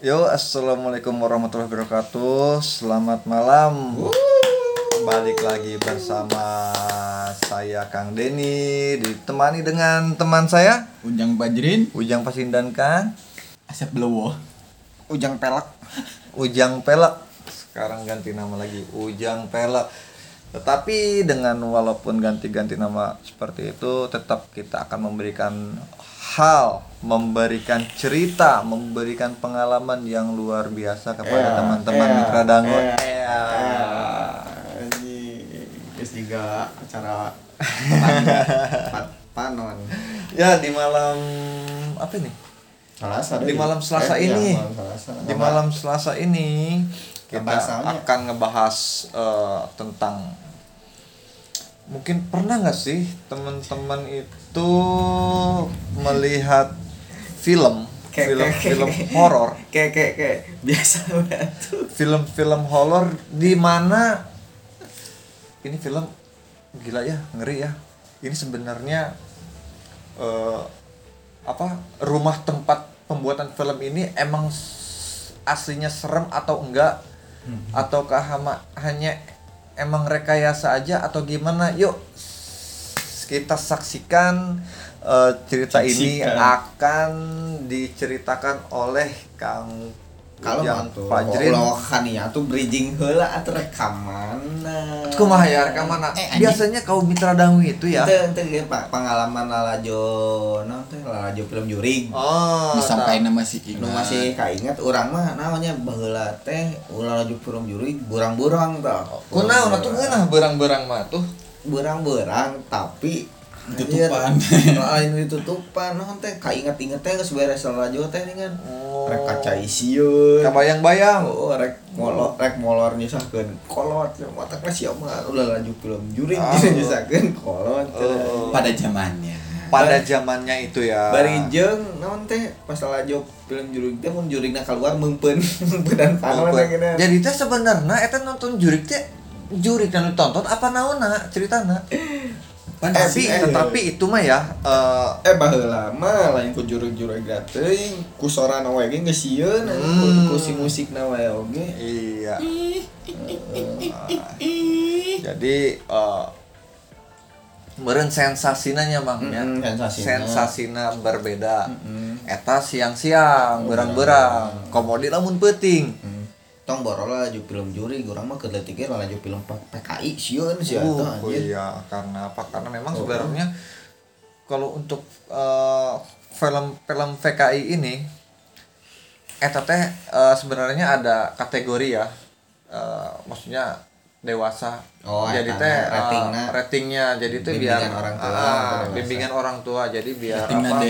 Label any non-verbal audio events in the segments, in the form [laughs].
Yo, assalamualaikum warahmatullahi wabarakatuh. Selamat malam. Balik lagi bersama saya Kang Denny, ditemani dengan teman saya Ujang Bajrin Ujang Pasindan Kang, Asep Belowo Ujang pelek Ujang Pelek. Sekarang ganti nama lagi, Ujang Pelek. Tetapi dengan walaupun ganti-ganti nama seperti itu, tetap kita akan memberikan hal, memberikan cerita, memberikan pengalaman yang luar biasa kepada teman-teman mitra Dangon. Ya. Ini Terus juga acara [laughs] pan- panon Ya di malam apa ini? Selasa Di malam Selasa Eh, iya, ini. malam Selasa. Di malam Selasa ini kita akan ngebahas eh, tentang mungkin pernah nggak sih teman-teman itu melihat film? Kayak- kayak- film-film kayak- horor. [laughs] kayak kayak kayak biasa [laughs] banget. Film-film horor di mana ini film gila ya ngeri ya. Ini sebenarnya eh, apa rumah tempat pembuatan film ini emang aslinya serem atau enggak? Ataukah hama- hanya emang rekayasa aja atau gimana yuk kita saksikan eh, cerita ini Saksikan. akan diceritakan oleh Kang kalau Ujang mantu Fajrin lo kania tuh bridging heula atau rekaman. Kumaha ya rekaman. Eh, biasanya kaum mitra dangu itu ya. Ente ente ge, Pak, pengalaman lalajo naon teh lalajo film jurig oh Disampaikan tak. nama si nu Ingat masih kainget orang mah namanya baheula teh ulah laju film jurig burang-burang tah kunaon atuh geunah berang-berang mah tuh. Burang-burang tapi Tutupan. anjir, lain ditutupan naon teh kainget-inget teh geus beres lalajo teh dengan oh. Rek kaca isieun kabayang-bayang. Oh, rek molor, rek molor nyusahkeun kolot. Ya mata ka sia mah ulah laju film jurig Ah. [laughs] nyusahkeun kolot. Oh. pada zamannya. Pada zamannya itu ya. Bari jeung naon teh pas laju film jurig teh mun jurigna keluar meumpeun [laughs] meumpeun panon jadi teh sebenarnya eta nonton jurik teh jurik yang ditonton apa naonna ceritana [laughs] tapi eh, tetapi itu mah ya eh, eh baheula mah lain ku jurig-jurig teuing ku sorana wae ge geus sieun Hmm. ku si musikna wae oge. Iya. Jadi eh meureun sensasinanya Bang ya. Mm-mm, sensasina. sensasina berbeda. Mm-mm. eta siang-siang berang-berang komodi lamun peuting. Hmm. Tong borol laju film jurig urang mah keur leutik ge laju film PKI sieun sia Uh, eta oh iya karena apa? Karena memang Oh. sebenarnya kalau untuk eh, film film VKI ini eta teh eh, sebenarnya ada kategori ya. Eh, maksudnya dewasa. Oh, jadi teh eh, ratingna. ratingnya jadi teh biar orang tua ah, bimbingan orang tua jadi biar apa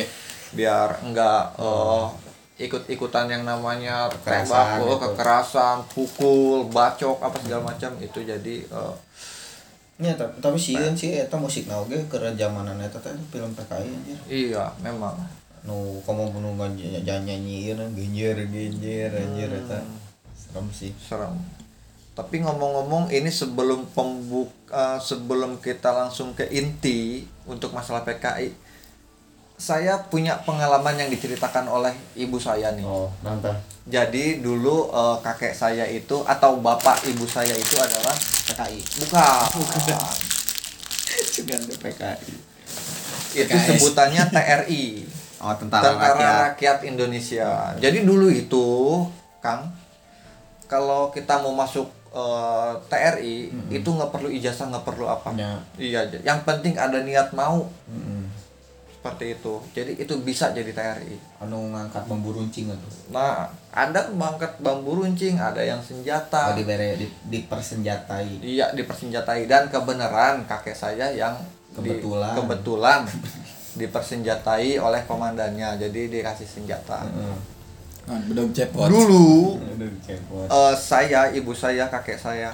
biar enggak eh, ikut-ikutan yang namanya Kekerasan tembak oh, gitu. kekerasan pukul bacok apa segala macam itu jadi eh, nya tapi, tapi sieun sih eta musik na oge keur zamanan eta teh film PKI anjir Iya, memang. nu komo bunuh nyanyiin genjer genjer anjir eta serem sih Serem. Tapi ngomong-ngomong ini sebelum pembuka sebelum kita langsung ke inti untuk masalah PKI, saya punya pengalaman yang diceritakan oleh ibu saya nih. oh nantah Jadi dulu eh, kakek saya itu atau bapak ibu saya itu adalah PKI bukan. [laughs] ada PKI itu PKS. sebutannya [laughs] TRI. oh tentara, Tentara rakyat Rakyat Indonesia. Jadi dulu itu, Kang, kalau kita mau masuk eh, TRI itu nggak perlu ijazah, nggak perlu apa. Ya. Iya, yang penting ada niat mau Mm-mm. Seperti itu. Jadi itu bisa jadi TRI. anu ngangkat bambu runcing atuh Nah, ada mangkat bambu runcing, ada yang senjata. oh, dibere di, dipersenjatai Iya, dipersenjatai dan kebenaran kakek saya yang di- Kebetulan. kebetulan [laughs] dipersenjatai oleh komandannya. Jadi dikasih senjata. Heeh. kan bedog cepot Dulu cepot. Eh, saya, ibu saya, kakek saya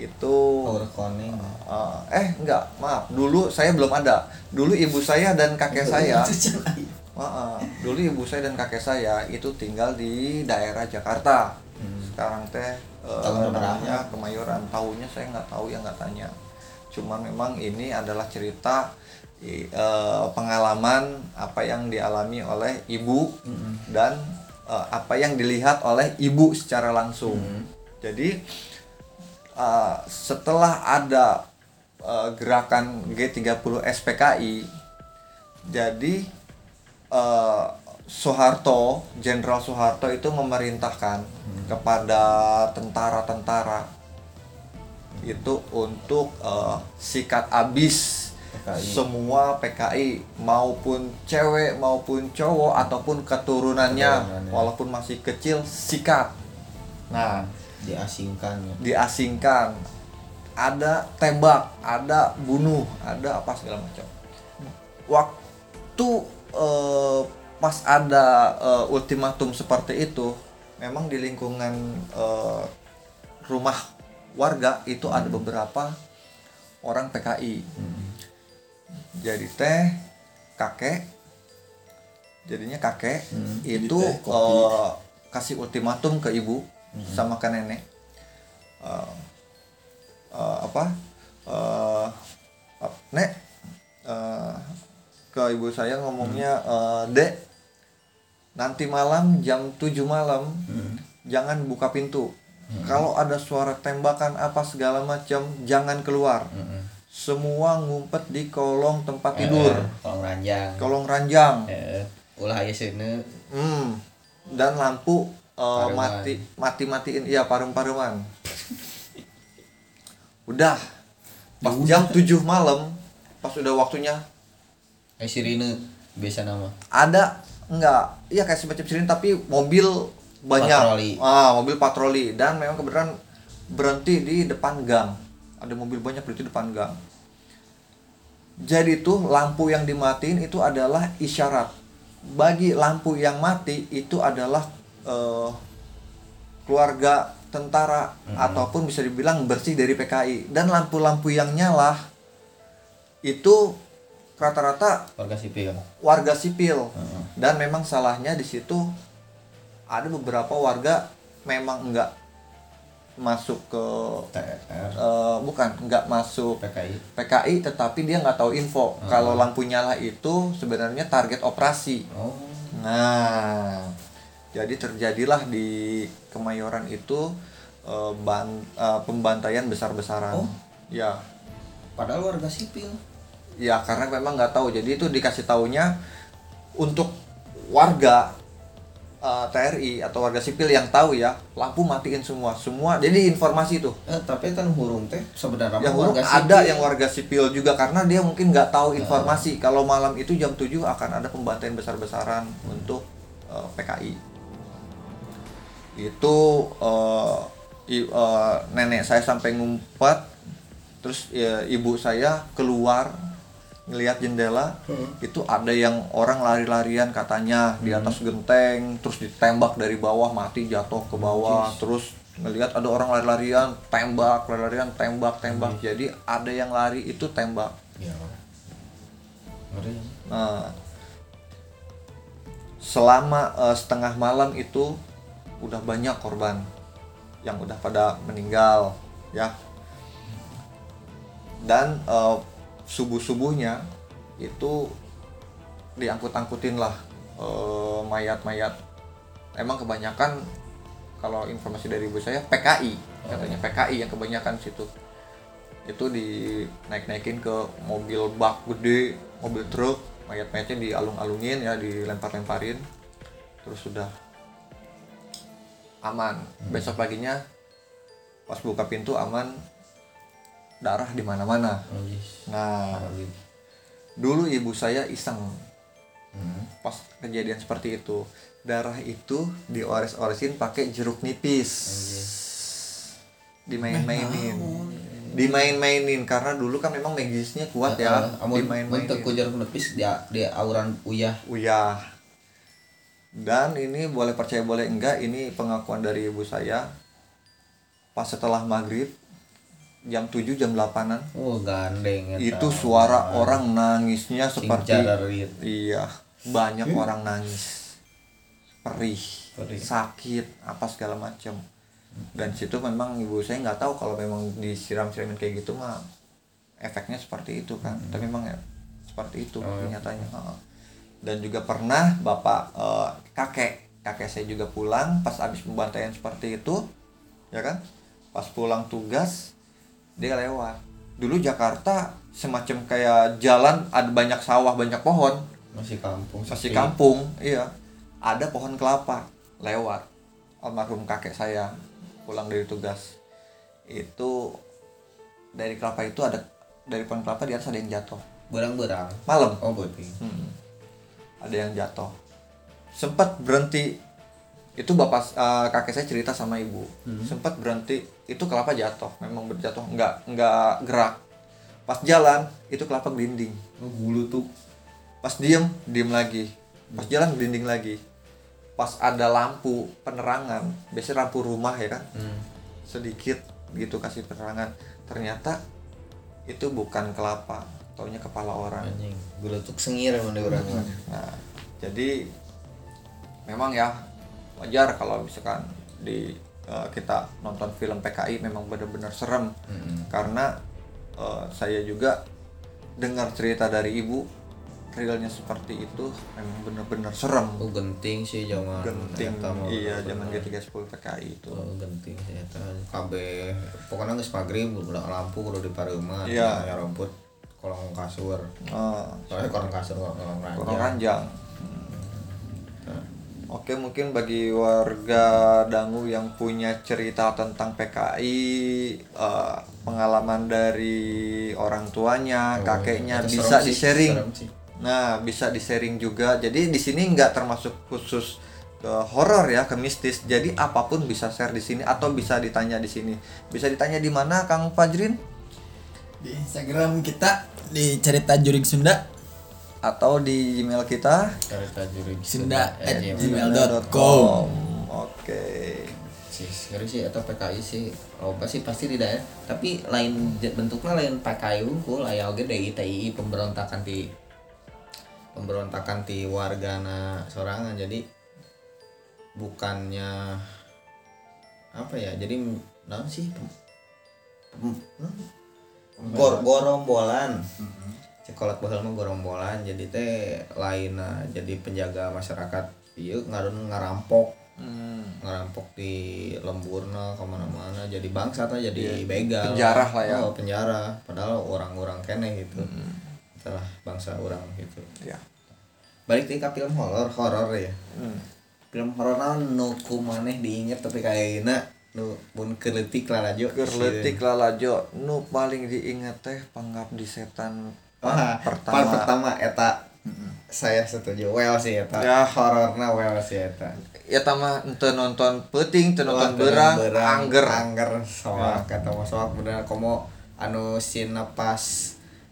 itu Power koning. eh, eh enggak, maaf. Dulu saya belum ada. Dulu ibu saya dan kakek saya, Heeh. dulu ibu saya dan kakek saya itu tinggal di daerah Jakarta. Hmm. Sekarang teh eh, namanya Kemayoran. Tahunnya saya nggak tahu ya nggak tanya. Cuman memang ini adalah cerita eh, pengalaman apa yang dialami oleh ibu Mm-mm. dan eh, apa yang dilihat oleh ibu secara langsung. Jadi eh, setelah ada eh, gerakan G30 SPKI, jadi eh, Soeharto, Jenderal Soeharto itu memerintahkan kepada tentara-tentara itu untuk eh, sikat abis PKI. semua PKI maupun cewek maupun cowok ataupun keturunannya Keturunannya. walaupun masih kecil sikat. Nah, diasingkan ya diasingkan. Ada tembak, ada bunuh, ada apa segala macam. Waktu eh, pas ada eh, ultimatum seperti itu, memang di lingkungan eh, rumah warga itu ada beberapa orang PKI. Jadi teh kakek, jadinya kakek Hmm, itu jadi teh, eh, kasih ultimatum ke ibu sama ke nenek. Eh, eh, apa? Eh, ap- nek. Eh, ke ibu saya ngomongnya eh, dek nanti malam jam 7 malam jangan buka pintu. Kalau ada suara tembakan apa segala macam jangan keluar. Semua ngumpet di kolong tempat tidur. kolong ranjang. Kolong ranjang. Eh ulah aya seuneu hmm. dan lampu Paruman. mati mati matiin iya parum paruman udah. Pas jam 7 malam pas udah waktunya. Eh sirine biasa nama. Ada enggak. Iya kayak semacam sirine tapi mobil banyak. Patroli. ah mobil patroli. Dan memang kebetulan berhenti di depan gang. Ada mobil banyak berhenti di depan gang. Jadi tuh lampu yang dimatiin itu adalah isyarat. Bagi lampu yang mati itu adalah eh, keluarga tentara ataupun bisa dibilang bersih dari PKI dan lampu-lampu yang nyala itu rata-rata warga sipil. warga sipil. Heeh. dan memang salahnya di situ ada beberapa warga memang enggak masuk ke TR eh, bukan enggak masuk PKI PKI tetapi dia nggak tahu info kalau lampu nyala itu sebenarnya target operasi. Oh. Nah jadi terjadilah di Kemayoran itu eh, ban- eh, pembantaian besar-besaran Oh. ya padahal warga sipil Ya karena memang nggak tahu. Jadi itu dikasih taunya untuk warga eh, TRI atau warga sipil yang tahu ya lampu matiin semua. Semua. Jadi informasi itu. eh tapi kan hurung teh sebenarnya Yang mah huruf ada yang warga sipil juga karena dia mungkin nggak tahu informasi kalau malam itu jam 7 akan ada pembantaian besar-besaran untuk eh, PKI. Itu eh, i- eh, nenek saya sampai ngumpet terus ya, ibu saya keluar ngelihat jendela itu ada yang orang lari-larian katanya di atas genteng terus ditembak dari bawah mati jatuh ke bawah terus ngelihat ada orang lari-larian tembak lari-larian tembak tembak. Jadi ada yang lari itu tembak. Ya. Nah. Selama eh, setengah malam itu udah banyak korban yang udah pada meninggal ya. Dan subuh subuhnya itu diangkut-angkutin lah eh, mayat-mayat. Emang kebanyakan kalau informasi dari ibu saya PKI katanya PKI yang kebanyakan situ. Itu dinaik-naikin ke mobil bak gede mobil truk mayat-mayatnya dialung-alungin ya dilempar-lemparin. Terus sudah aman. Besok paginya pas buka pintu aman. Darah di mana-mana. Oh yes. Nah dulu ibu saya iseng. Pas kejadian seperti itu darah itu diores-oresin pakai jeruk nipis. Dimain-mainin. Dimain-mainin karena dulu kan memang magisnya kuat ya. Amun dimain-mainin. Untuk kujar nepis dia dia auran uyah. Uyah. Dan ini boleh percaya boleh enggak ini pengakuan dari ibu saya. Pas setelah maghrib jam 7 jam 8-an oh gandeng eta. itu suara orang nangisnya seperti iya banyak orang nangis perih, Perih. sakit apa segala macam dan situ memang ibu saya nggak tahu kalau memang disiram-siramin kayak gitu mah efeknya seperti itu kan tapi memang ya seperti itu Oh, iya. Dan juga pernah bapak eh, kakek kakek saya juga pulang pas habis pembantaian seperti itu ya kan? Pas pulang tugas dia lewat. Dulu Jakarta semacam kayak jalan ada banyak sawah banyak pohon. Masih kampung masih sepi. kampung iya. Ada pohon kelapa lewat. Almarhum kakek saya pulang dari tugas. Itu dari kelapa itu ada dari pohon kelapa di atas ada yang jatuh. Berang-berang? Malam. Oh berarti. Hmm. Ada yang jatuh. Sempat berhenti itu bapak eh, kakek saya cerita sama ibu. Sempat berhenti itu kelapa jatuh. Memang berjatuh nggak nggak gerak. Pas jalan itu kelapa gelinding. Oh, bulu tuh. Pas diem diem lagi. Pas jalan gelinding lagi. Pas ada lampu penerangan biasanya lampu rumah ya kan? Hmm. sedikit gitu kasih penerangan. Ternyata itu bukan kelapa taunya kepala orang. Anjing geletuk sengir emang di orang. Nah, jadi memang ya wajar kalau misalkan di eh, kita nonton film PKI memang benar-benar serem. Mm-mm. karena eh, saya juga dengar cerita dari ibu realnya seperti itu memang benar-benar serem. Oh genting sih zaman genting mah. iya zaman G310 PKI itu. Oh, genting sih eta kabeh pokoknya geus maghrib udah lampu kudu di pareuman Iya. ya rumput kolong kasur Eh, soalnya kolong kasur kolong ranjang Kurang ranjang. Oke, mungkin bagi warga Dangu yang punya cerita tentang PKI, eh, pengalaman dari orang tuanya, Oh, kakeknya bisa serem sih. Nah, bisa di-sharing juga. Jadi di sini nggak termasuk khusus ke horor ya, ke mistis. Jadi apa pun bisa share di sini atau bisa ditanya di sini. Bisa ditanya di mana, Kang Fajrin? Di Instagram kita di cerita juring Sunda Atau di email kita? cerita jurig Sunda at gmail. gmail. gmail.com. Oke. sih sih atau PKI sih oh pasti pasti tidak ya tapi lain bentuknya lain PKI unggul aya oge DI TII pemberontakan di pemberontakan di wargana sorangan jadi bukannya apa ya jadi nah sih pem- pem- pem- gor gorombolan sekolah baheula mah gorombolan jadi teh lain jadi penjaga masyarakat iya ngarun ngarampok. Hmm. ngerampok di lemburna ke mana-mana jadi bangsa atau jadi begal. Penjara lah ya. oh, penjara padahal orang-orang kene gitu. Setelah bangsa orang gitu. Ya. balik ke film horor horor ya. Hmm. film horor nu ku maneh diinget tapi kayaknya nu pun keletik lah lajo. Gerletik lalajo nu paling diingat teh pengabdi setan Wah, part part pertama. pertama eta. Saya setuju. Well sih eta. Ya. hororna well sih eta. Ya tama ente nonton peting ente nonton Wah, berang berang, angger. Angger soak kata mah soak bener komo anu sina pas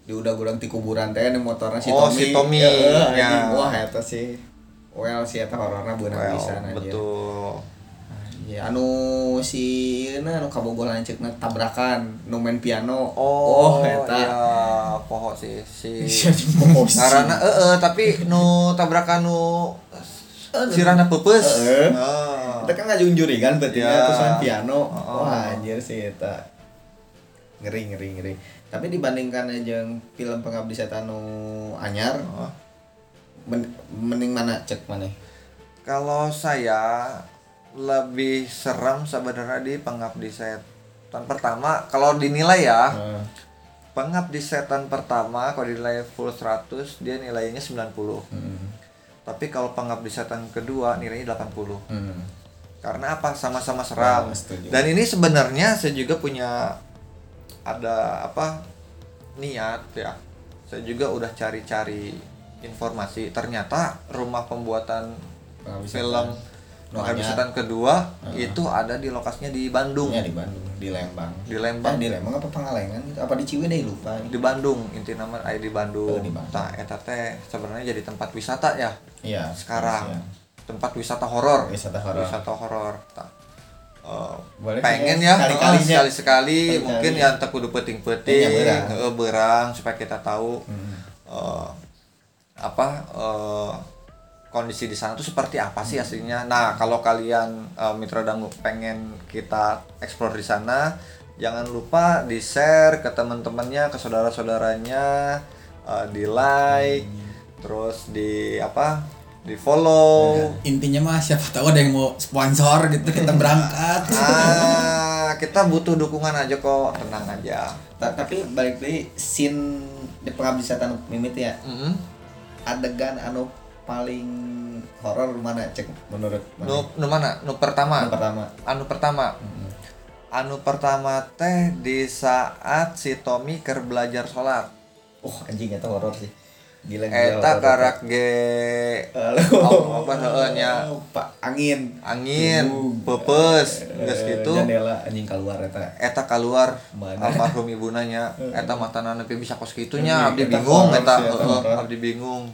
di udah gudang ti kuburan teh di motornya si Oh, Tommy. si Tommy, ya. anjing. wah eta sih. Well sih eta hororna beunang Well, anjir. betul ya anu si na anu kabogoh lanceukna tabrakan nu main piano oh, eta ya poho sih si mosi. karena eh eh, tapi nu tabrakan nu sirana pepes Heeh. Ah. Kita kan ngajung juri kan berarti Ya. ya. terus main piano. Oh. Wah, anjir sih eta. Ngeri ngeri ngeri. Tapi dibandingkan aja film Pengabdi Setan nu anyar, Oh. men- mending mana cek mana? Kalau saya lebih serem sebenarnya di pengabdi setan pertama kalau dinilai ya Heeh. pengabdi setan pertama kalau dinilai full 100 dia nilainya 90 Hmm. tapi kalau pengabdi setan kedua nilainya 80 Hmm. karena apa sama-sama seram setuju. dan ini sebenarnya saya juga punya ada apa niat ya saya juga udah cari-cari informasi ternyata rumah pembuatan Pengabdi film Setan. Anyar. Setan kedua Heeh. itu ada di lokasinya di Bandung Ya di Bandung, di Lembang. Di Lembang. Eh, di Lembang apa Pangalengan gitu? Apa di Ciwidey lupa. di Bandung inti nama aya di Bandung. Oh, di Bandung. Nah, eta teh sebenarnya jadi tempat wisata ya Iya, sekarang. iya. Tempat wisata horor. Wisata horor. Wisata horor. Eh, Boleh pengen ya, ya sekali-kalinya. sekali sekali Sekali-kali. mungkin yang tak kudu peting-peting Iya, berang. berang supaya kita tahu Hmm. eh, apa eh, kondisi di sana tuh seperti apa sih aslinya. Nah, kalau kalian eh, Mitra Dangu pengen kita explore di sana, jangan lupa di-share ke teman-temannya, ke saudara-saudaranya, eh, di-like, terus di apa? di follow Intinya mah siapa tahu ada yang mau sponsor gitu kita [laughs] berangkat. ah kita butuh dukungan aja kok tenang aja Ta- tapi balik deui scene di pengabdi setan mimit ya Mm-mm. adegan anu paling horor mana cek? Menurut mana? nu nu mana? Nu pertama? Anu pertama. Anu pertama? Anu pertama teh di saat si Tommy ker belajar sholat. Oh anjing eta horor sih. Gila gila eta karak ge Halo. apa heeh nya? Pak angin. Angin Uh, pepes eh, geus gitu. jendela anjing keluar eta. Eta keluar almarhum ibunanya. Eta matana nepi bisa kos kitunya Iya, abdi bingung eta abdi bingung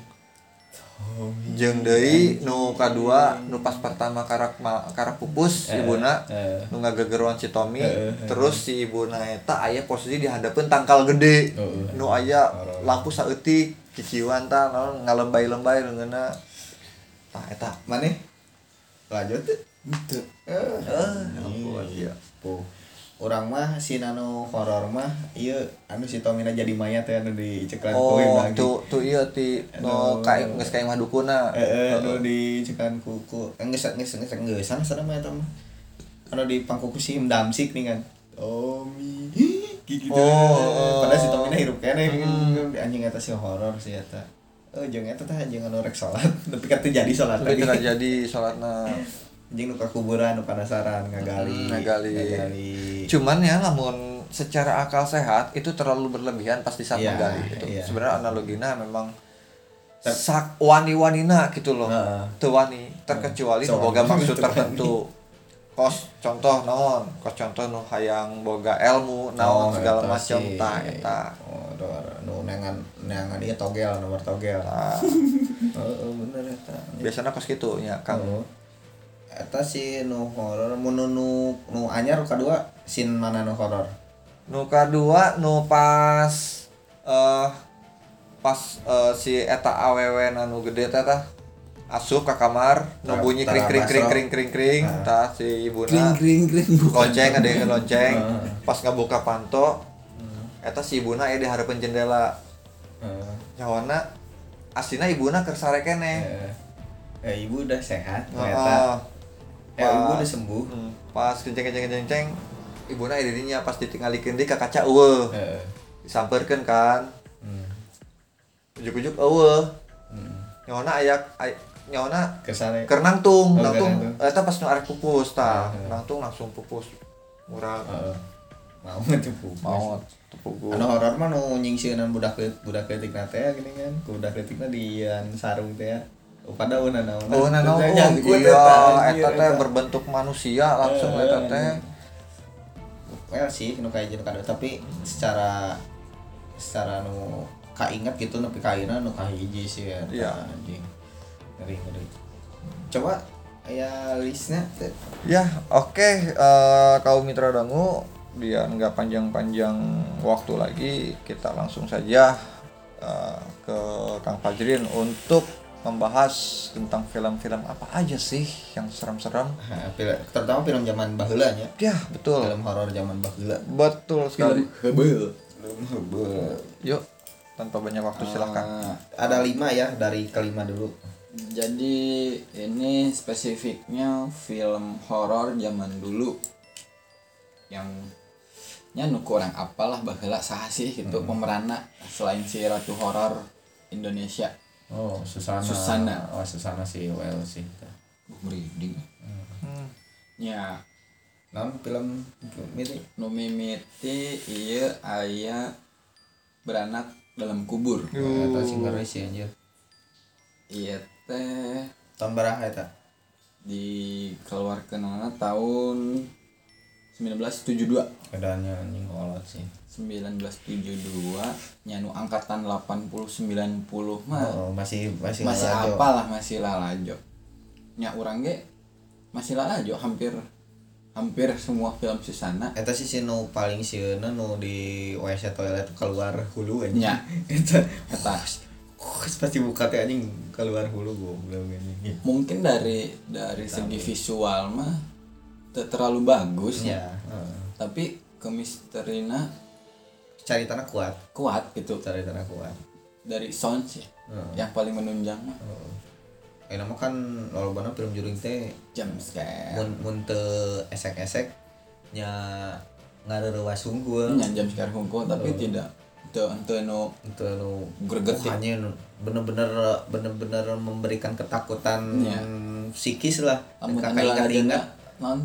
jeung deui nu kadua nu pas pertama karak ma- karak pupus Eh, ibuna eh. nu ngagegeruan si Tommy eh. terus si ibuna eta aya posisi di hadapan tangkal gede Heeh. nu aya Horor. lampu saeutik ciciwan tah naon ngalembay-lembay leungeunna tah eta mana lanjut Gitu. eh iya. Puh. Orang mah si nano horor mah iya anu si Tomina jadi mayat ya anu diceklan oh kuing lagi. tuh tuh iya ti no Anu- kayak geus kayak mah dukuna Eh, eh anu diceklan kuku. Geus geus geus geus sana sana mah mah. Anu di pangkuku si Damsik nih kan. Tommy. Gitu. Oh. Padahal si Tomina hirup kene anjing eta si horor si eta. Oh jeung eta teh anjing anu rek salat, tapi kan teu jadi salat tapi jadi sholatna Anjing nu ka kuburan nu penasaran ngagali. Hmm, ngagali. ngagali. cuman ya namun secara akal sehat itu terlalu berlebihan pasti saat Iya, menggali itu iya. sebenarnya analoginya memang sak wani wanina gitu loh Heeh. teu wani terkecuali Soalnya boga maksud [laughs] tertentu kos contoh naon kos contoh nu hayang boga ilmu naon Oh, segala macam tah eta Oh, nu nengan nengan dia togel nomor togel. Tah. Heeh, bener eta. biasanya kos gitu ya kang Oh. Eta si nu horor mun nu nu, anyar kadua sin mana nu horor? nu kadua nu pas eh pas eh, si eta awewe anu gede teh tah asup ke kamar nu bunyi kring kring kring kring kring kring Ah. tah si ibuna Kring kring kring lonceng ada yang lonceng Ah. pas ngabuka panto eta si ibuna aya di harapan jendela Heeh. nyawana asina ibuna keur sare keneh Eh, eh, ibu udah sehat ternyata. Eh, ibu Pas- udah sembuh. Hmm, pas kenceng kenceng kenceng kenceng ibuna aya dirinya pas ditinggalikeun deui ka kaca eueuh Heeh. disamperkeun kan Hmm. ujuk-ujuk eueuh Hmm. nyawana aya ay- nyawana Ke sana. keur nangtung Oh, nangtung eta pas nu arek pupus tah Heeh. nangtung langsung pupus murah Heeh. Mau ngetipu. mau tepuk anu horor mah nu nyingsieunan budak budak leutik na teh gini kan ku budak leutikna di sarung teh ya pada una naon oh, Nyangkut iya, eta, teh berbentuk manusia langsung Eh, eta teh. well sih nu kayak gitu kado tapi secara secara nu kaingat gitu nepi kaina nu kahiji sih ya Iya. anjing. Ngeri ngeri. Coba aya listnya Ya, oke eh, kaum mitra dangu biar nggak panjang-panjang waktu lagi kita langsung saja eh, ke Kang Fajrin untuk membahas tentang film-film apa aja sih yang serem-serem. Terutama film zaman baheula nya Ya, betul. film horor zaman baheula Betul sekali. hebel film hebel Yuk, tanpa banyak waktu silahkan. Ah, ada lima ya dari kelima dulu jadi ini spesifiknya film horor zaman dulu yang nya nu kurang apalah baheula saha sih gitu pemeranna selain si ratu horor Indonesia oh Susana. Susana. oh Susana sih well sih. Uh, merinding. Hmm. nya non film ini nu mimiti ieu aya beranak dalam kubur. Atau sih ngeri sih anjir. Ieu teh. Tahun berapa eta dikeluarkan tahun 1972 keadaannya anjing kolot sih. 1972 nyanu angkatan 80 90 mah oh, masih masih masih ngalajo. apalah masih lalajo. Nya urang ge masih lalajo hampir hampir semua film Susana eta sih si nu paling sieuna nu di WC toilet keluar hulu anjing. Nya. [laughs] eta eta. pasti buka teh anjing keluar hulu goblok anjing mungkin dari dari segi visual mah terlalu bagus ya heeh. tapi kemisterina cari tanah kuat kuat gitu cari tanah kuat dari sound sih Heeh. yang paling menunjang Heeh. Ayeuna mah kan lolobana film juring teh jump scare mun mun teu esek-esek nya ngareureuwas unggul. nya jump scare hungkul tapi tidak teu teu nu Itu anu Greget ya. hanya bener-bener bener-bener memberikan ketakutan Iya. psikis lah. Kakak anu ingat non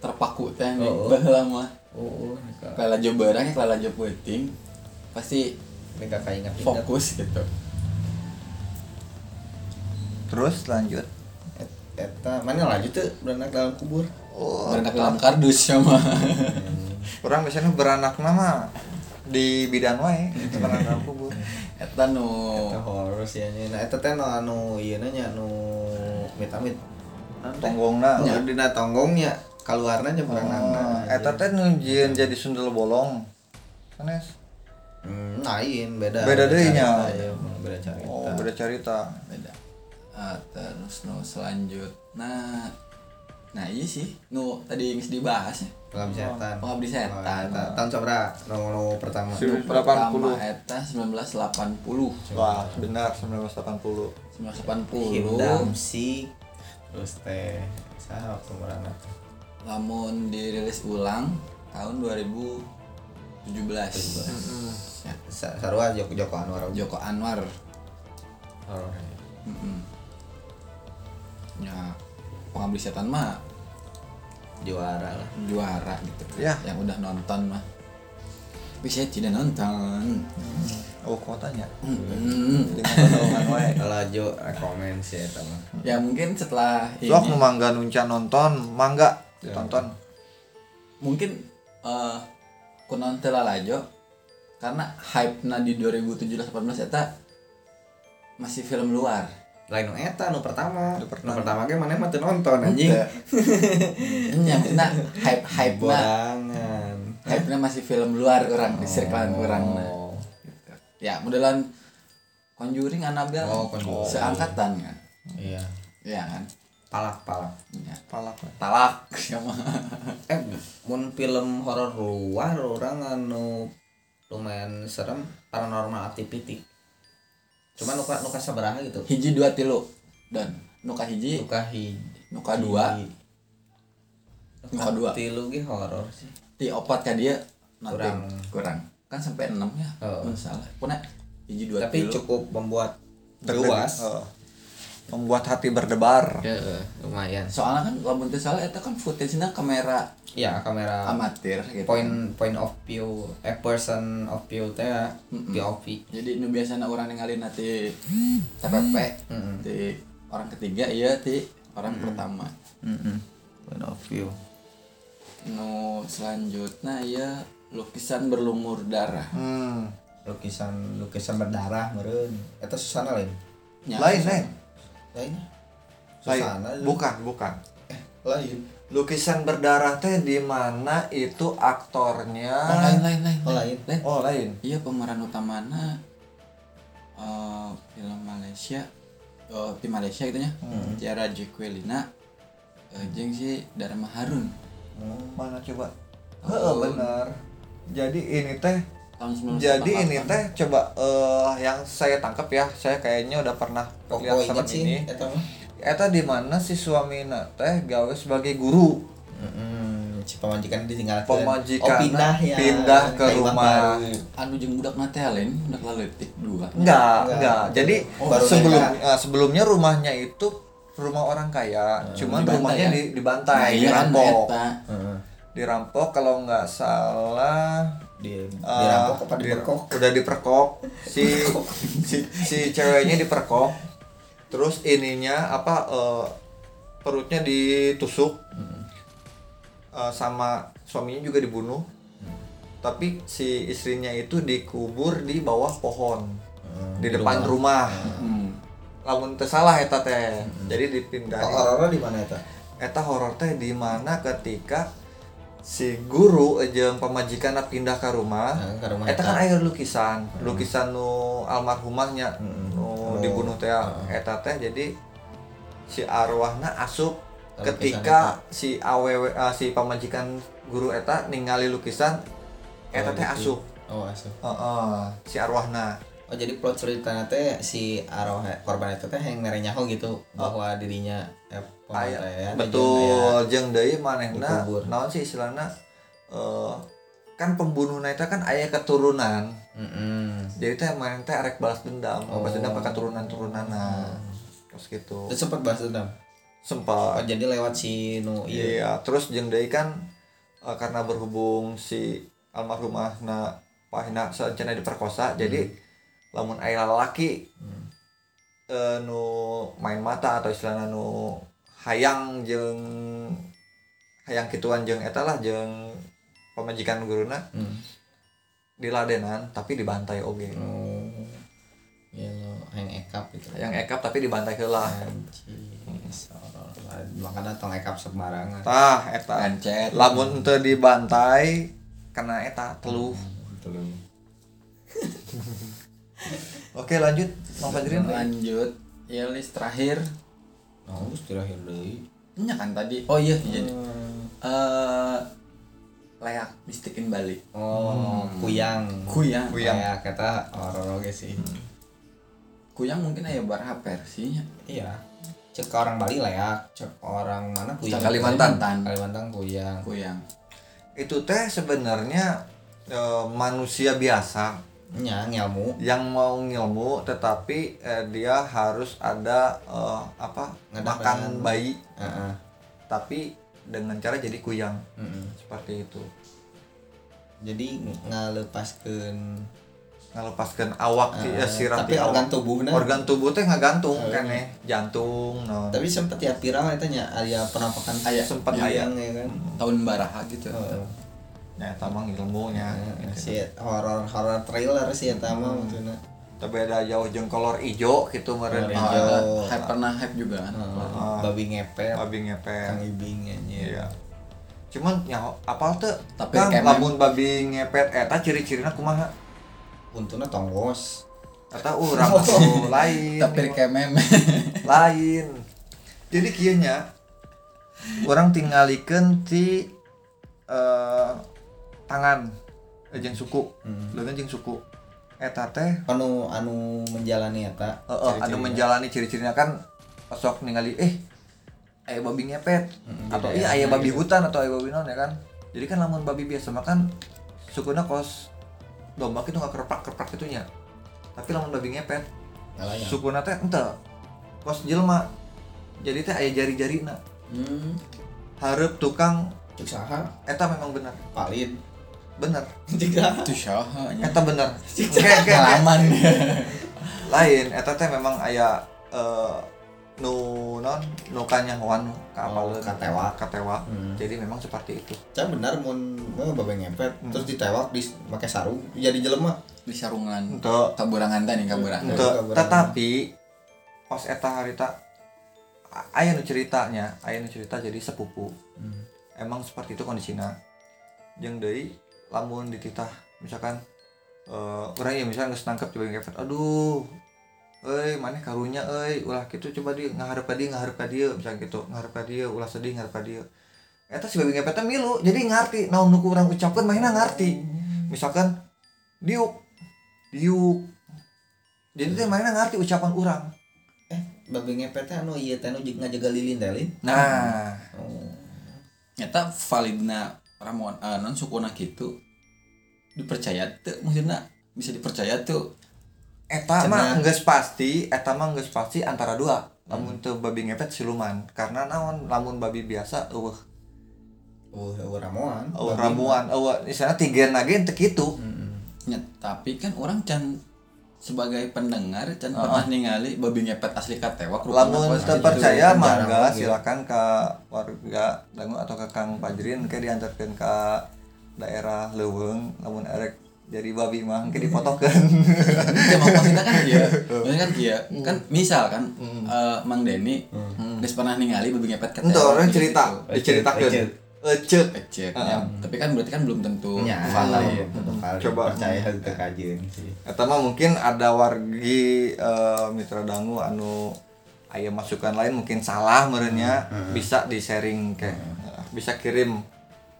terpaku teh nih Oh. baheula mah. Oh, nika- kalau beurang ya kalau peuting pasti nika kakak ingat-ingat. fokus gitu. Terus lanjut. Et- Eta mana lanjut tuh beranak dalam kubur. oh beranak dalam kardus sama orang biasanya beranak nama di bidan wae itu beranak dalam kubur. Eta nu Eta horor sih nya. Nah, eta teh no anu ieu nya anu mit-amit. tonggongna. Ya dina tonggongnya keluarnya nya beranakna. Oh, eta teh nunjieun jadi sundel bolong sanes Hmm, lain beda. Beda deui nya. cerita, ya, beda cerita. oh beda cerita beda Ah, terus nu selanjutnya nah iya sih nu tadi yang dibahas ya Pengabdi setan. Pengabdi Setan. Oh. Tahun sabra no, no pertama. Si- Nu 80. pertama eta 1980 wah benar 1980 1980 Hindam si terus teh saha waktu merana. Lamun dirilis ulang tahun 2017 ya, Sa- Sarua Joko Joko Anwar. Joko Anwar. Horor. Mm-mm. ya pengabdi setan mah Juara lah. juara gitu Ya. yang udah nonton mah. Tapi saya tidak nonton. Oh kotanya wae [laughs] Kalau Jo rekomen sih ya mungkin setelah sok ini. nu mangga nunca nonton mangga ditonton mungkin eh kunaon teu lalajo karena hype na di 2017 18 eta masih film luar Lain nu eta nu pertama. Nu Nu pertama. pertama ge maneh mah teu nonton anjing. nya nah hype hype na Borangan. hype na masih film luar orang di circlean orang na Oh. ya modelan Conjuring Annabelle Oh, Conjuring. seangkatan kan Iya. ya kan Palak palak. ya. palak we. talak sama [laughs] Eh, mun film horor luar orang anu lumayan serem paranormal activity. Cuma nuka nuka sabaraha gitu. hiji dua tilu dan nuka hiji Nuka hiji. nuka dua Nuka dua. Tilu ge horor sih. ti opat ka dia nanti Kurang. kurang kan sampai enam ya Oh. salah puna hiji dua Tapi tilu cukup membuat Deg-deg- luas. Membuat hati berdebar Ya, lumayan. soalnya kan lamun teu salah eta kan footage-na kamera Ya, kamera amatir gitu point point of view eh person of view teh ya, Mm-mm. POV. jadi nu biasana orang ningali nanti TPP Mm-mm. ti orang ketiga iya ti orang pertama Point of view. nu selanjutnya ya lukisan berlumur darah hmm. Lukisan lukisan berdarah meureun. Eta susana lain. Ya, lain lain Lain. lain Susana. bukan bukan. Lain. lukisan berdarah teh di mana itu aktornya? Oh, lain lain lain Oh, lain. lain. Oh lain. Iya pemeran utamana eh film Malaysia. Oh di Malaysia gitu nya Tiara Jekwelina eh, jeung si Dharma Harun. Mana coba? Oh. Heeh, benar. Jadi ini teh tahun 1988 jadi ini teh coba eh yang saya tangkap ya saya kayaknya udah pernah lihat Pokoknya film sih ini eta mah. eta di mana si suamina teh gawe sebagai guru Heeh, si pamajikan ditinggalkeun. Pemajikan oh, pindah ya. pindah ke Kayak rumah. anu jeung budak teh lain budak laletik dua enggak Enggak. jadi Oh, sebelum eh, sebelumnya rumahnya itu rumah orang kaya cuman Dibantai rumahnya ya? di, dibantai nah, iya kan dirampok eta Heeh. dirampok kalau nggak salah Di dirampok apa di- diperkok? udah diperkok. Si si si ceweknya diperkok. Terus ininya apa eh, perutnya ditusuk. Eh, sama suaminya juga dibunuh. Tapi si istrinya itu dikubur di bawah pohon. Di, depan rumah, hmm. lamun teu salah eta teh. Jadi dipindahin. Horornya di mana eta? eta horor teh di mana ketika si guru jeung pamajikan pindah ke rumah. Nah, ke rumah eta kan aya lukisan lukisan nu almarhumahnya. Hmm. nu Oh. dibunuh teh eta teh jadi si arwahna asup ketika si awewe eh, si pamajikan guru eta ningali lukisan eta teh asup. Oh, asup. Heeh, si arwahna Oh jadi plot ceritanya teh si Arrowhead korban itu teh yang nyaho gitu bahwa dirinya eh, Aya, pemataian, betul jeung deui manehna dikubur. naon sih istilahna eh kan pembunuhna itu kan aya keturunan Mm-mm. jadi teh main teh arek balas dendam Oh. balas dendam ke keturunan turunanna terus gitu Terus sempat bahas dendam. Oh sempat jadi lewat si nu iya. iya terus jeung deui kan eh, karena berhubung si almarhumahna pahina serencana diperkosa jadi lamun aya lalaki eh, nu main mata atau istilahnya nu hayang jeung hayang kituan jeung eta lah jeung pemajikan guruna Hmm. diladenan tapi dibantai oge Oh. Iya lo yang ekap gitu. yang ekap tapi dibantai heula. Sorol. Makanya tong ekap sembarangan. tah eta lamun teu dibantai kena eta teluh Betul. Oke lanjut Mang Fajrin lanjut ya list terakhir Oh, terakhir deui. nya kan tadi oh iya jadi eh layak mistikin balik Oh, kuyang. kuyang Kuyang. Kayak kata horor oge sih. kuyang mungkin aya berapa versinya Iya. Cek ke orang Bali lah ya, cek orang mana kuyang. Kalimantan. Kalimantan kuyang. kuyang itu teh sebenarnya eh, manusia biasa Nya ngilmu yang mau ngilmu tetapi eh, dia harus ada eh, apa Ngedak makan bayi Heeh. tapi dengan cara jadi kuyang Mm-mm. seperti itu Jadi ngalepaskeun ngalepaskan awak ti- Eh, eh, sirah tapi ti awak. organ tubuhna organ tubuh teh ngagantung Eh. kan ya jantung no. tapi sempet ya viral itu nya aya penampakan Aya, sempet kuyang ya kan tahun baraha gitu Heeh. Ya tamang ilmunya Heeh, si horor horor trailer sih eta mah maksudna tapi beda jauh jeung kolor ijo gitu meureun Kolor Oh, ada. Hype pernah hype juga kan? Heeh, Ah. babi ngepet. Babi ngepet. Kang ibing nya Iya. Cuman ya apal tuh Tapi kemem- lamun babi ngepet eta ciri-cirina kumaha? untuna tonggos. Eta urang tuh [laughs] lain. tapi kayak meme [laughs] lain. Jadi kieu nya urang tingalikeun ti eh tangan eh, jeung suku. Hmm. Leungeun jeung suku. Eta teh anu anu menjalani eta heeh anu ciri-cirinya. menjalani ciri-cirinya kan sok ningali eh aya babi ngepet Mm, atau iya aya daerahnya babi gitu. hutan atau aya babi naon ya kan jadi kan lamun babi biasa makan sukuna kos domba itu nggak kerpak kerpak itunya tapi lamun babi ngepet Ngalayang. sukuna teh ente kos jelma jadi teh aya jari-jari na hmm harap tukang cek saha eta memang bener palin bener. [laughs] Jika itu syahanya eta bener. Pengalaman [laughs] lain eta teh memang aya eh, nu non nu kanyahoan nu Oh, katewa. katewa. Hmm. jadi memang seperti itu. Can benar mun mau babe ngepet Hmm. terus ditewak di pakai sarung jadi jelema. Di sarungan. Untuk kaburangan tadi kaburangan. Untuk tetapi pas eta harita a- aya nu ceritanya aya nu cerita jadi sepupu. Hmm. emang seperti itu kondisinya. Jeung deui lamun dititah misalkan eh urang ya misalkan geus nangkep coba ngepet aduh euy maneh karunya euy. Ulah kitu coba di ngaharep ka dieu ngaharep ka dieu misalkan gitu. Ngaharep ka dieu ulah sedih ngaharep ka dieu. Eta si babi ngepet teh milu jadi ngarti naon nu urang ucapkeun mahina ngarti misalkan diuk diuk. Jadi teh mainnya ngerti ucapan orang eh babe ngepet teh anu ieu teh anu ngajaga lilin teh lin? Nah. Oh. Nyata validna ramon uh, non sukuna gitu dipercaya tuh maksudnya bisa dipercaya tuh. Eta mah geus pasti eta mah geus pasti antara dua. Lamun teu babi ngepet siluman. Karena naon? Lamun babi biasa oh oh ramuan. Babi ramuan eueuh misalnya tiga nage teu kitu. Mah. Mm-mm. ya, tapi kan orang can sebagai pendengar can Ah. pernah ningali babi ngepet asli katewak lamun percaya mangga silakan ka warga dangu atau ke Kang Pajrin ke diantarkeun ka daerah Leuweung. Lamun erek jadi babi mah ke dipotokeun. [laughs] Ya, mak- maksudnya kan iya maksudnya kan iya kan misal kan eh, Mang Denny geus pernah ningali babi ngepet katewak Ente orang gitu. cerita, diceritakeun. Ecet. Ecet. Ecek, Heeh. ya. tapi kan berarti kan belum tentu nya valid. valid. Coba. percaya teu kajeun sih. Eta mah mungkin ada wargi eh, mitra dangu anu aya masukan lain mungkin salah merenya bisa di sharing ke bisa kirim.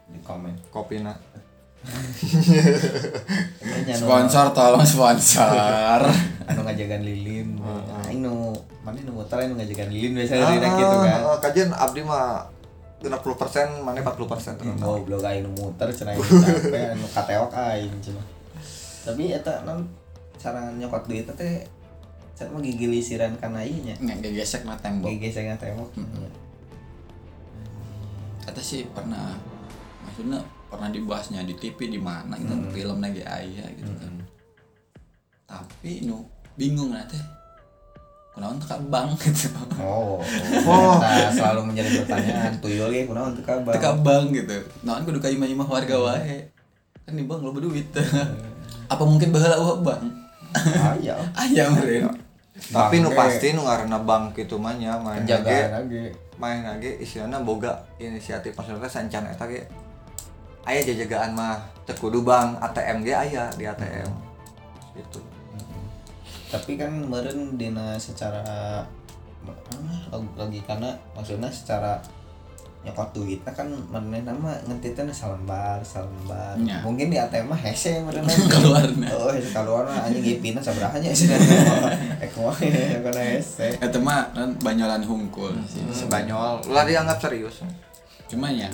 Di komen. Kopina Nya nu- sponsor tolong sponsor. [laughs] Anu ngajagan lilin. Aing nu mana nu muter nu ngajagan lilin biasanya dina gitu kan. Ah, kajian abdi mah 60% mana 40% terus. goblok aing nu muter cenah aing capek anu kateok aing cenah tapi eta non cara nyokot duit teh cara mah gigi lisiran kana ieu nya nggak gesek mah tembok gigi saya tembok kata sih pernah maksudnya pernah dibahasnya di TV di mana gitu film lagi ayah gitu kan. Tapi nu bingung nanti kenapa untuk bank gitu. Oh. [laughs] Oh. Eta selalu menjadi pertanyaan tuyul ge kunaon teu kabar Teka bank gitu. Naon kudu ka imah-imah warga wae. Kan di bank lo berduit. Apa mungkin baheula eueuh bank aya. [laughs] Aya meureun Tapi nu pasti nu ngaranna bank kitu mah nya main lagi. main lagi istilahnya boga inisiatif maksudnya sancan eta ge. Aya jajagaan mah teu kudu bank ATM ge aya di ATM gitu tapi kan meren dina secara ah, lagi karena maksudnya secara nyokot duit kan meren nama ngentitnya salembar salembar Nya. mungkin di ATM mah hese meren [laughs] Keluarna. oh hese keluar anjing gipina sabaraha nya sih. Ek mah kana hese? Eta mah kan banyolan hungkul. Sih Sebanyol. Lah dianggap serius. Cuma ya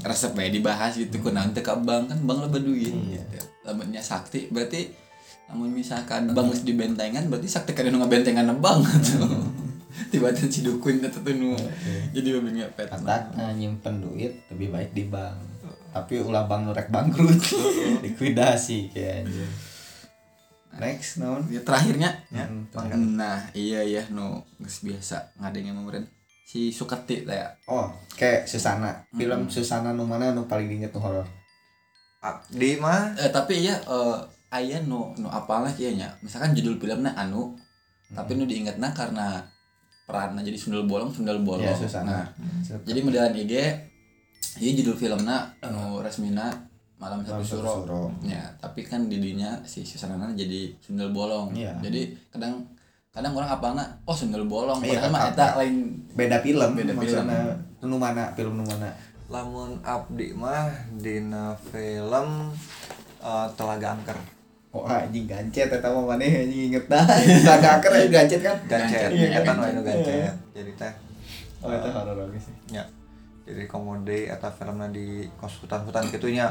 resep bae dibahas gitu kunaon teh ka bank kan bank lo berduit Iya. gitu. Lamunnya sakti berarti namun misalkan bank geus dibentengan berarti sakti kada nu ngabentengan bank tuh [laughs] tiba-tiba si dukun eta tuh nu. Jadi lebih ngepet kata nah, nyimpen duit lebih baik di bank. Tapi ulah bank nu rek bangkrut. [laughs] Likuidasi kayak anjing. Next naon? Ya terakhirnya. Ya. Hmm, nah iya ya nu geus biasa ngadengin meureun. Si Suketi teh ya. Oh, kayak Susana. Film Susana nu mana nu paling diinget nu horor? abdi mah. Eh, tapi ya eh aya nu nu apalah kieu nya? Misalkan judul filmnya anu tapi nu diingetna karena perannya jadi sundel bolong sundel bolong. Ya, Susana. nah jadi modelan IG ini judul filmnya anu resmina malam satu suro. Suro. ya tapi kan di dinya si Susana jadi sundel bolong. Iya. jadi kadang kadang orang apalna oh sundel bolong Iya, padahal mah apa- eta lain. Beda film, Beda maksudna nu mana film nu mana? lamun abdi mah dina film eh, Telaga Angker Oh, anjing gancet eta mah maneh anjing inget dah. Saga aker aja gancet kan? gancet Iya, eta kan? nu anu gancet jadi teh Oh, itu horor oge sih. nya jadi komode eta filmnya di kos hutan-hutan gitunya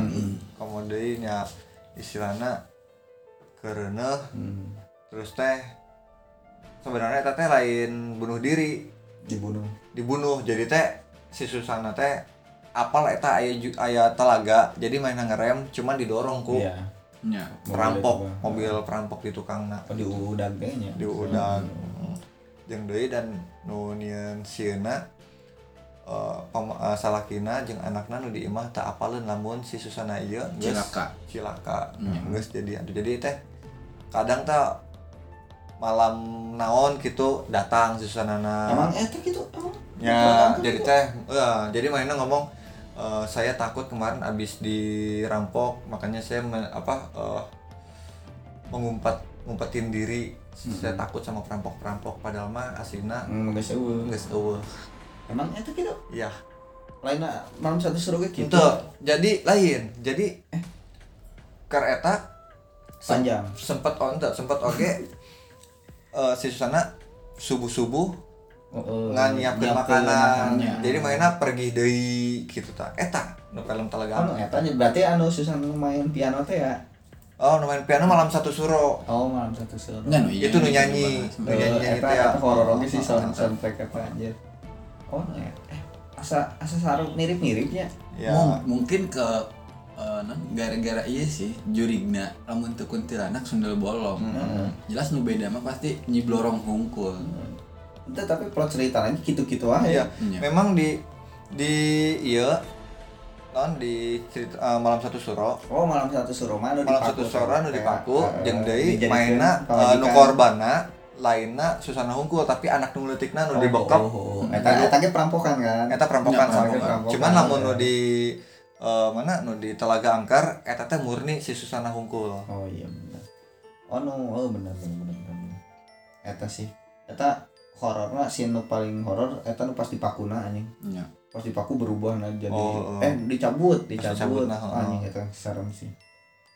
komode nya istilahna kereneh terus teh sebenarnya eta teh lain bunuh diri Dibunuh. dibunuh jadi teh si Susana teh apal eta aya aya telaga jadi main ngerem cuman didorong ku Iya. Nya perampok Mobil itu, mobil perampok di tukangna Oh, di udag teh nya. di udang jeung deui dan nu nieun sieuna eh, pam- eh, salakina jeung anakna nu di imah tak apaleun lamun si Susana geus Cilaka. cilaka Hmm. geus jadi aduh jadi teh kadang teh malam naon gitu datang si Susanana Emang eta gitu emang? ya jadi teh ya, jadi mainnya ngomong eh, saya takut kemarin abis dirampok makanya saya me- apa eh, mengumpat ngumpetin diri saya takut sama perampok-perampok padahal mah aslinya Hmm, geus eueuh. geus eueuh Emang eta gitu? ya Lainna malam satu seru gitu. itu jadi lain jadi eh ker eta sem- Panjang. sempet on teu, sempet oke [laughs] eh, si Susana subuh-subuh Nggak nyiapin Nyiapkeun makanan makanannya. jadi mainnya pergi deui gitu ta eta nu film telaga Anu eta nya berarti anu Susan main piano teh ya. oh nu main piano malam satu suro Oh, malam satu seru. Nya, nu iya, Itu nu nu nyanyi. dibahas. Nu nyanyi eta teh ya. eta horor oge sih Oh, sound eta. soundtrack apa anjir. Oh, ya. Eh, asa asa saru mirip-miripnya. ya Mung- mungkin ke eh, gara-gara iya sih jurigna lamun teu kuntilanak sundel bolong jelas nu beda mah pasti nyiblorong hungkul Itu tapi plot cerita lagi gitu-gitu aja. iya Iya. memang di di iya non di cerita eh, malam satu suro Oh, malam satu suruh anu malam dipaku satu suro nu dipaku Kayak, jeung deui mainna eh, nu korbana lainna Susana Hungkul tapi anak nu leutikna nu Oh, dibekap oh, oh. Eta eta ge perampokan kan. eta perampokan sama perampokan. cuman lamun nu Ya. di eh, mana nu di Telaga Angkar eta teh murni si Susana Hungkul Oh iya benar. Oh no, oh benar benar benar benar. Eta sih. Eta hororna sih nu paling horor eta nu pas dipakuna anjing. nya pas dipaku berubah nah jadi Oh, oh. eh dicabut dicabut, dicabut nah, oh. anjing itu serem sih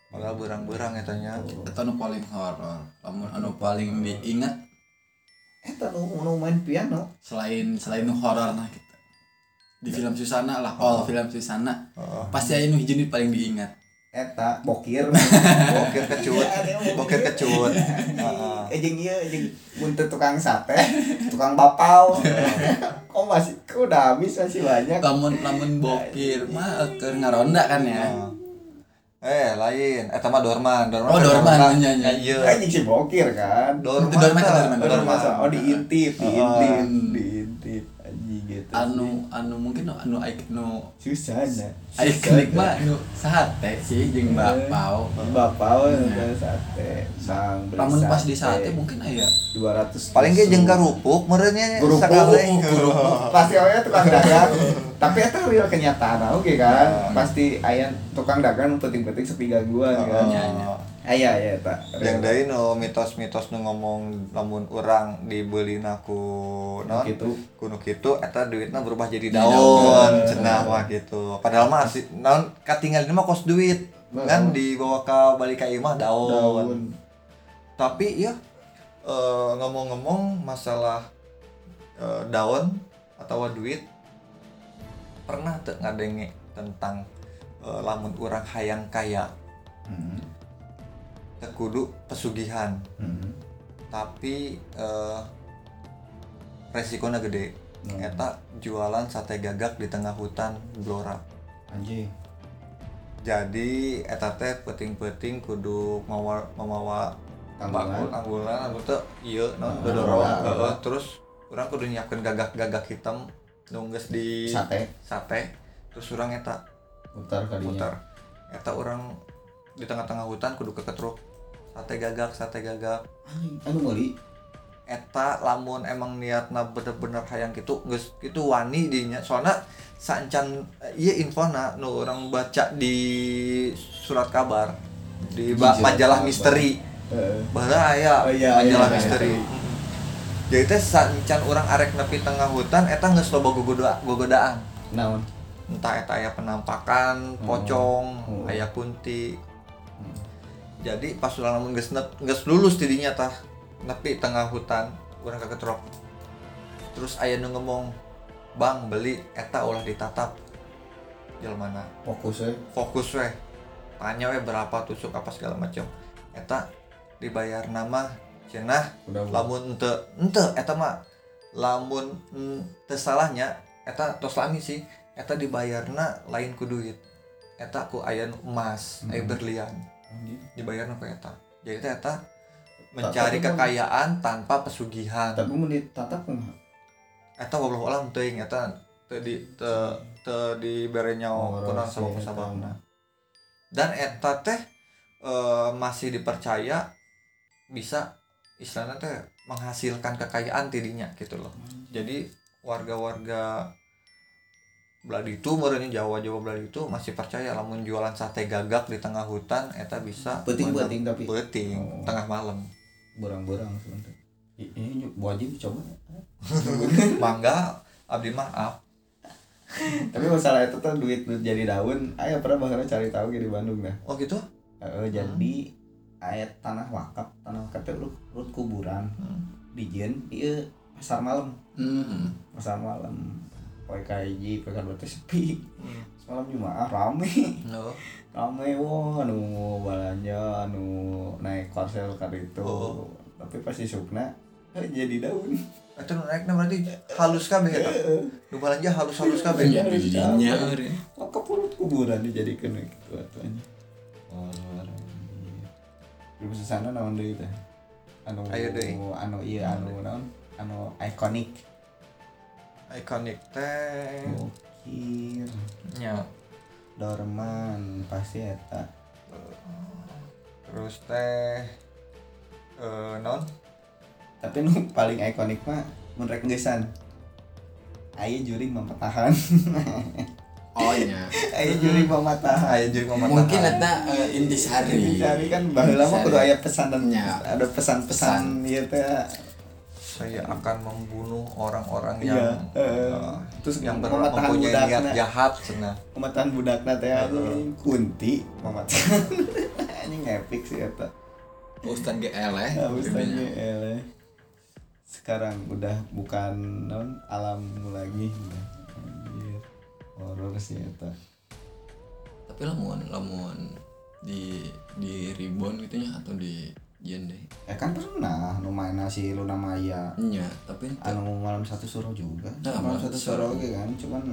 Padahal berang-berang ya tanya. Oh. Itu anu paling horor. Lamun anu paling diingat eta nu nu main piano selain selain nu horor nah kita di film Susana lah oh film Susana Heeh. pasti aya nu hiji nu paling diingat eta [laughs] bokir Bokir kecut, bokir kecut. Heeh. eh jeung ieu jeung buntut tukang sate [laughs] tukang bapau kok masih kok udah habis masih banyak lamun lamun bokir mah keur ngaronda kan ya Eh, lain. Eta mah Dorman, Dorman. Oh, kan Dorman, Dorman. iya, iya. Iya. anjing si bokir kan Dorman. Dorman, tah. Dorman, oh diintip diintip diintip anjing gitu anu anu mungkin nu- anu anu nu susah nah. Ikonik mah nu sate sih jeung bapau bapau Iya. sate beli lamun pas di sate. mungkin aya 200 Paling ge jeung karupuk merenya Guru sakale. [laughs] pasti awalnya tukang dagang. Tapi itu real kenyataan oke kan? Ah. pasti ayah tukang dagang penting-penting sepi gangguan kan Iya, iya. ayah ya tak Yang dari no mitos-mitos nu ngomong lamun urang dibelina ku non? gitu kuno kitu eta duitna berubah jadi daun cenah mah gitu. Padahal mah si naon katinggal ini mah kos duit kan? Dibawa ke balik ka ieu mah daun. daun. Tapi ya ngomong-ngomong masalah eh, daun atau duit pernah tuh ngadenge tentang eh, lamun urang hayang kaya? Hmm, kudu pesugihan. Hmm. tapi eh, resikonya gede. Hmm. eta jualan sate gagak di tengah hutan blora. Anjing. Jadi eta teh peting-peting kudu mawa memawa Tanggungan. bakul tanggulan anu teh ieu non Ah, dodorong. Heeh, terus urang kudu nyiapkeun gagak-gagak hitam nu geus di sate. sate. Terus urang eta putar kadinya. putar. Eta urang di tengah-tengah hutan kudu keketruk sate gagak sate gagak. Anu meuli eta lamun emang niatna bener-bener hayang gitu geus gitu wani dinya. Soalnya sancan iya infona nu orang baca di surat kabar di ba- majalah misteri. Bahwa aya Oh, iya, majalah iya, iya. misteri. jadi teh sancan orang arek nepi tengah hutan eta geus loba gogoda gogodaan. Naon? Entah eta aya penampakan pocong Oh. aya kunti. Hmm. Jadi pas ulang lamun geus geus lulus tidinya tah. Nepi tengah hutan urang kagetrok terus aya nu ngomong bang beli. Eta ulah ditatap. Jelmana fokus we fokus weh. Tanya weh berapa tusuk apa segala macam. Eta dibayar nama cenah lamun ente ente eta mah lamun ente salahnya eta tos lami sih eta dibayarna lain ku duit. Eta ku aya nu emas Hmm. berlian dibayarna ku eta. Jadi eta mencari emang- kekayaan tanpa pesugihan. Tapi mun ditatap kumaha eta wallahu alam teuing eta teu di nyawa Oh, kunaon rahasia sabab eta. sababna dan eta teh eh, masih dipercaya bisa istilahnya teh menghasilkan kekayaan tidinya gitu loh. Jadi warga-warga Beladi itu merenya Jawa-Jawa Beladi itu masih percaya lamun jualan sate gagak di tengah hutan eta bisa Beuting-beuting tapi? beuting Oh. tengah malam. Berang-berang sebentar. Ini wajib coba [laughs] mangga abdi maaf tapi masalah itu tuh duit duit jadi daun ayo pernah bakal cari tahu di Bandung dah. Oh gitu? Eh, jadi ayat tanah wakaf tanah wakaf itu urut kuburan. Hmm. di jen iya pasar malam. Hmm. pasar malam kadua teh sepi Hmm. semalam jumaah rame no. rame wah anu balanja anu naik korsel kali itu Oh. tapi pas isukna eh, [laughs] jadi daun Itu naiknya berarti halus kabeh eta. Nu balanja halus-halus kabeh. Ya didinya eureun. Maka perut kuburan dijadikan gitu atunya. Oh. Di sana naon deui teh? Anu anu iya anu naon? Anu ikonik. Ikonik teh Bokir. nya. Dorman pasti eta. Terus teh eh non Tapi nu paling ikonik mah mun rek geussan. Aya juring mematahan. [laughs] Oh iya. Aya juring mematahan. aya jeung ngomong Mungkin eta eh, intisari. Cari kan baheula mah kudu aya pesan dan Ya. ada pesan-pesan ieu teh. Saya akan membunuh orang-orang Iya, yang eh, eh, terus yang ber- mempunyai niat jahat cenah pematahan budakna teh anjing. Kunti pematahan. [laughs] Anjing epic sih eta. Ustad GL ya Nah, [laughs] Ustaznya ele. sekarang udah bukan non alam lagi. Udah anjir. Horor sih eta. Tapi lamun lamun di di ribon gitunya atau di jen deh ya kan pernah nu main si Luna Maya. Nya tapi ente- anu malam satu suruh juga. Nah, malam satu suruh. suruh oke kan cuman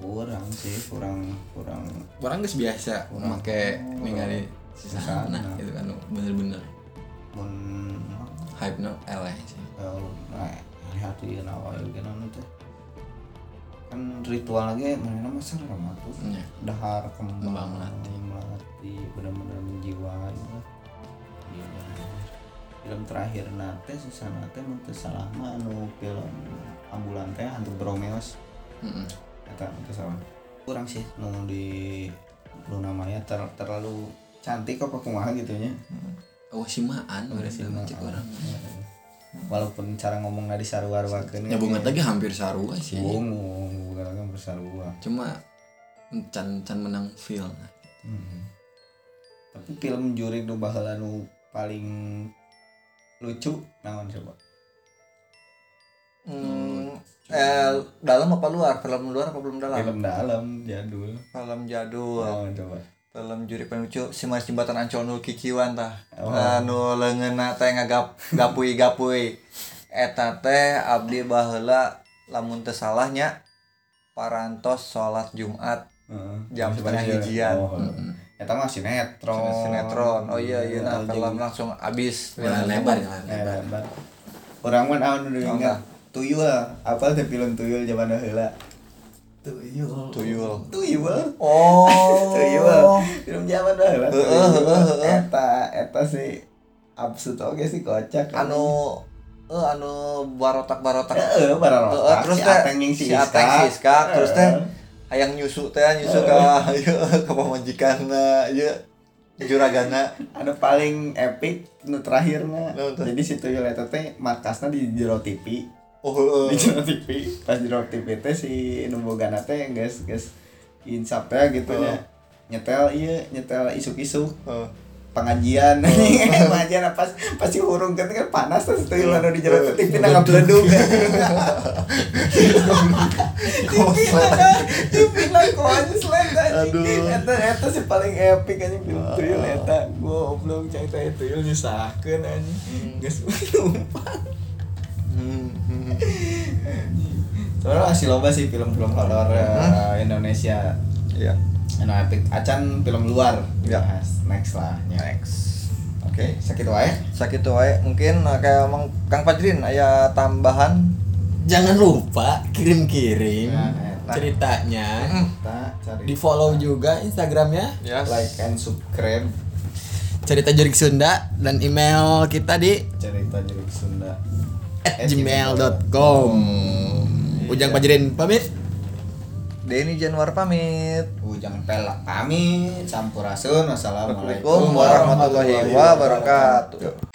kurang sih kurang kurang. Orang geus biasa make ningali sisa Sisana. gitu kan bener-bener. Mun hype no eleh sih. Eh, nah lihat di awal gitu teh. Kan ritual lagi mana mah serem atuh. Nya dahar kembang melati. melati benar-benar menjiwai. Film terakhir nate sisa nate mun salah mah anu film ambulan teh hantu bromeos. Heeh. eta teu salah kurang sih nu di Luna Maya ter- terlalu cantik kok kumaha gitu nya. Oh si maan berarti Si cek Maan. orang walaupun cara ngomongnya di sarua-ruakeun ya bunga lagi hampir sarua sih. Bungung bukan lagi bersarua cuma can can menang film. Hmm. Tapi film juri nu baheula nu paling lucu naon coba? Hmm, eh, dalam apa luar? Film luar apa belum dalam? Film dalam jadul. Film jadul. Naon coba? Film juri paling lucu si Mas Jembatan Ancol nu kikiwan tah. Oh. Anu leungeunna teh ngagap gapui-gapui. Eta teh abdi baheula lamun teu salahnya parantos salat Jumat Heeh. Jam setengah hijian. Oh. Eta mah sinetron. sinetron. Oh iya iya nah Anjing. film langsung abis. Jalan lebar Eh, lebar. Orang mah naon nu ingat? Tuyul. Apa teh film Tuyul zaman heula? Tuyul. Tuyul. Tuyul. Oh. [laughs] Tuyul. Film zaman heula. Heeh, heeh, heeh. Eta eta sih absurd oge sih kocak. Anu eh anu barotak-barotak. Heeh, barang Heeh, terus teh si si Ateng si Iska terus teh hayang nyusu teh nyusu ka [laughs] ieu ka pamajikanna ieu juragana. Anu paling epic nu terakhirna Naon tuh? jadi si tuyul eta teh markasna di jero TV oh di jero TV pas jero TV teh si nu bogana teh geus geus insap teh gitu Oh. nyetel iya nyetel isuk-isuk. Pengajian. [laughs] Pengajian pas pas si hurung kan kan panas terus tuyul anu di jero Oh. TV na ngabledug TV na TV na konslet Aduh. eta eta sih paling epic anjing film tuyul eta. Goblok cerita tuyul nyusahkeun anjing. Geus numpang [laughs] soalnya masih loba sih film-film horor eh, Indonesia. Iya. Anu epic. Acan film luar. Ya. bahas next lah nya. Next. oke sakit wae. Sakit wae mungkin nah, kayak emang Kang Fajrin aya tambahan? Jangan lupa kirim-kirim Nah, eta. ceritanya kita cari. Di follow juga instagramnya. Yes. like and subscribe. Cerita jurik Sunda dan email kita di cerita jeruk Sunda at gmail.com Ujang Pajirin pamit Denny Januar pamit. Ujang pelak pamit sampurasun wassalamualaikum Assalamualaikum warahmatullahi wabarakatuh.